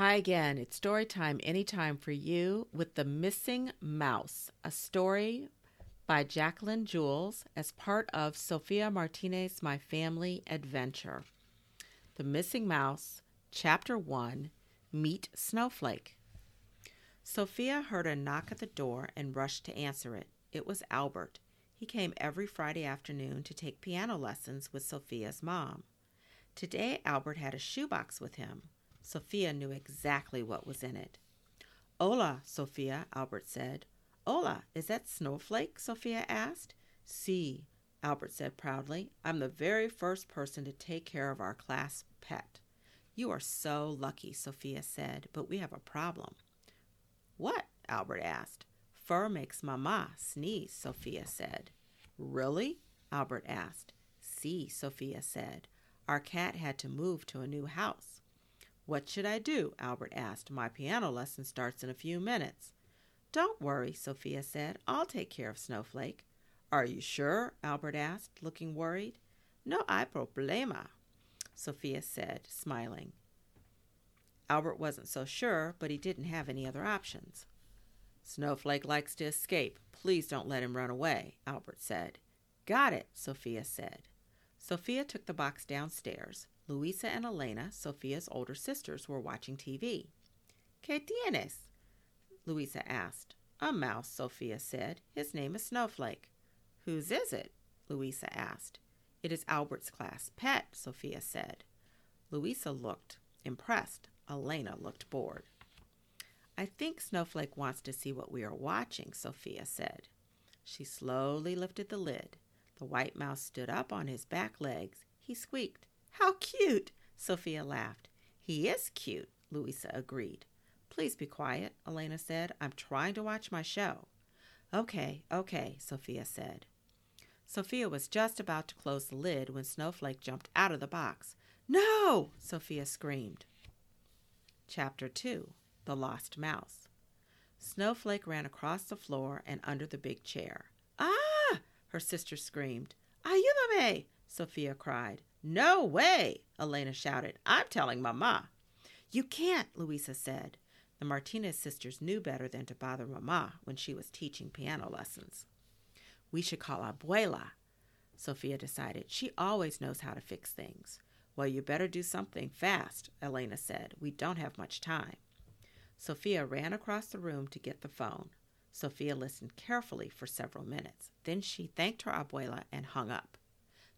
Hi again. It's story time anytime for you with The Missing Mouse, a story by Jacqueline Jules as part of Sophia Martinez My Family Adventure. The Missing Mouse, Chapter 1 Meet Snowflake. Sophia heard a knock at the door and rushed to answer it. It was Albert. He came every Friday afternoon to take piano lessons with Sophia's mom. Today, Albert had a shoebox with him. Sophia knew exactly what was in it. Hola, Sophia, Albert said. Hola, is that Snowflake? Sophia asked. Si, Albert said proudly. I'm the very first person to take care of our class pet. You are so lucky, Sophia said, but we have a problem. What? Albert asked. Fur makes Mama sneeze, Sophia said. Really? Albert asked. Si, Sophia said. Our cat had to move to a new house. What should I do? Albert asked. My piano lesson starts in a few minutes. Don't worry, Sophia said. I'll take care of Snowflake. Are you sure? Albert asked, looking worried. No hay problema, Sophia said, smiling. Albert wasn't so sure, but he didn't have any other options. Snowflake likes to escape. Please don't let him run away, Albert said. Got it, Sophia said. Sophia took the box downstairs. Luisa and Elena, Sophia's older sisters, were watching TV. ¿Qué tienes? Luisa asked. A mouse, Sophia said. His name is Snowflake. Whose is it? Luisa asked. It is Albert's class pet, Sophia said. Luisa looked impressed. Elena looked bored. I think Snowflake wants to see what we are watching, Sophia said. She slowly lifted the lid. The white mouse stood up on his back legs. He squeaked. How cute! Sophia laughed. He is cute, Luisa agreed. Please be quiet, Elena said. I'm trying to watch my show. Okay, okay, Sophia said. Sophia was just about to close the lid when Snowflake jumped out of the box. No! Sophia screamed. Chapter 2 The Lost Mouse. Snowflake ran across the floor and under the big chair. Ah! her sister screamed. Ayúdame! Sophia cried. No way! Elena shouted. I'm telling Mama. You can't, Luisa said. The Martinez sisters knew better than to bother Mama when she was teaching piano lessons. We should call Abuela, Sophia decided. She always knows how to fix things. Well, you better do something fast, Elena said. We don't have much time. Sophia ran across the room to get the phone. Sophia listened carefully for several minutes. Then she thanked her abuela and hung up.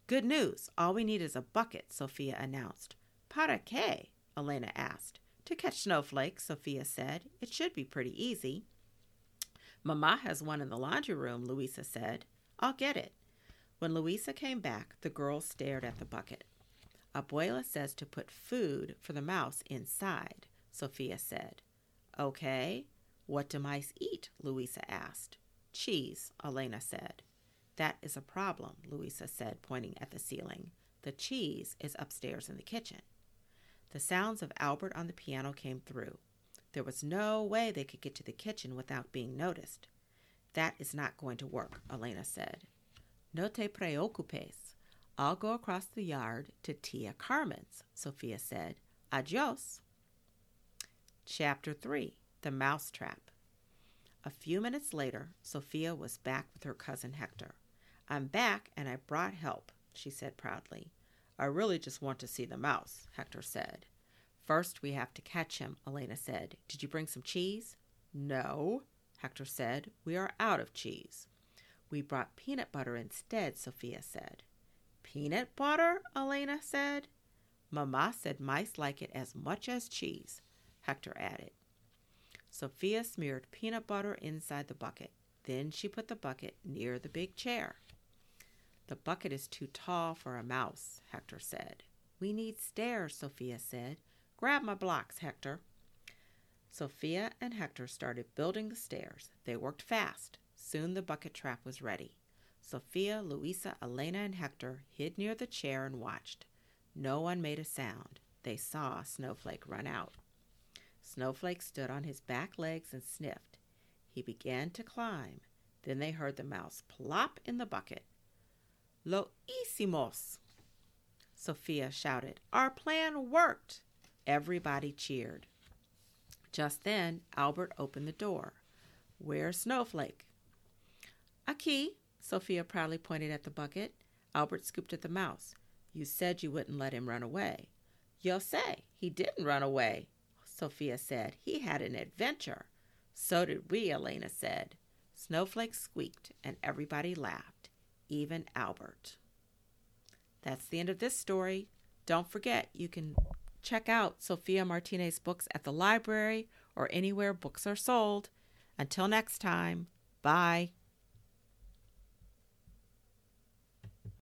Good news. All we need is a bucket, Sophia announced. Para qué? Elena asked. To catch snowflakes, Sophia said. It should be pretty easy. Mama has one in the laundry room, Luisa said. I'll get it. When Luisa came back, the girls stared at the bucket. Abuela says to put food for the mouse inside, Sophia said. Okay. What do mice eat? Luisa asked. Cheese, Elena said. That is a problem, Luisa said, pointing at the ceiling. The cheese is upstairs in the kitchen. The sounds of Albert on the piano came through. There was no way they could get to the kitchen without being noticed. That is not going to work, Elena said. No te preocupes. I'll go across the yard to Tia Carmen's, Sophia said. Adios. Chapter 3 The Mousetrap. A few minutes later, Sophia was back with her cousin Hector. I'm back and I brought help, she said proudly. I really just want to see the mouse, Hector said. First, we have to catch him, Elena said. Did you bring some cheese? No, Hector said. We are out of cheese. We brought peanut butter instead, Sophia said. Peanut butter? Elena said. Mamma said mice like it as much as cheese, Hector added. Sophia smeared peanut butter inside the bucket. Then she put the bucket near the big chair. The bucket is too tall for a mouse, Hector said. We need stairs, Sophia said. Grab my blocks, Hector. Sophia and Hector started building the stairs. They worked fast. Soon the bucket trap was ready. Sophia, Luisa, Elena, and Hector hid near the chair and watched. No one made a sound. They saw Snowflake run out. Snowflake stood on his back legs and sniffed. He began to climb. Then they heard the mouse plop in the bucket. Lo hicimos! Sophia shouted. Our plan worked! Everybody cheered. Just then, Albert opened the door. Where's Snowflake? A key, Sophia proudly pointed at the bucket. Albert scooped at the mouse. You said you wouldn't let him run away. You'll say he didn't run away, Sophia said. He had an adventure. So did we, Elena said. Snowflake squeaked, and everybody laughed, even Albert. That's the end of this story. Don't forget, you can check out Sophia Martinez books at the library or anywhere books are sold. Until next time, bye.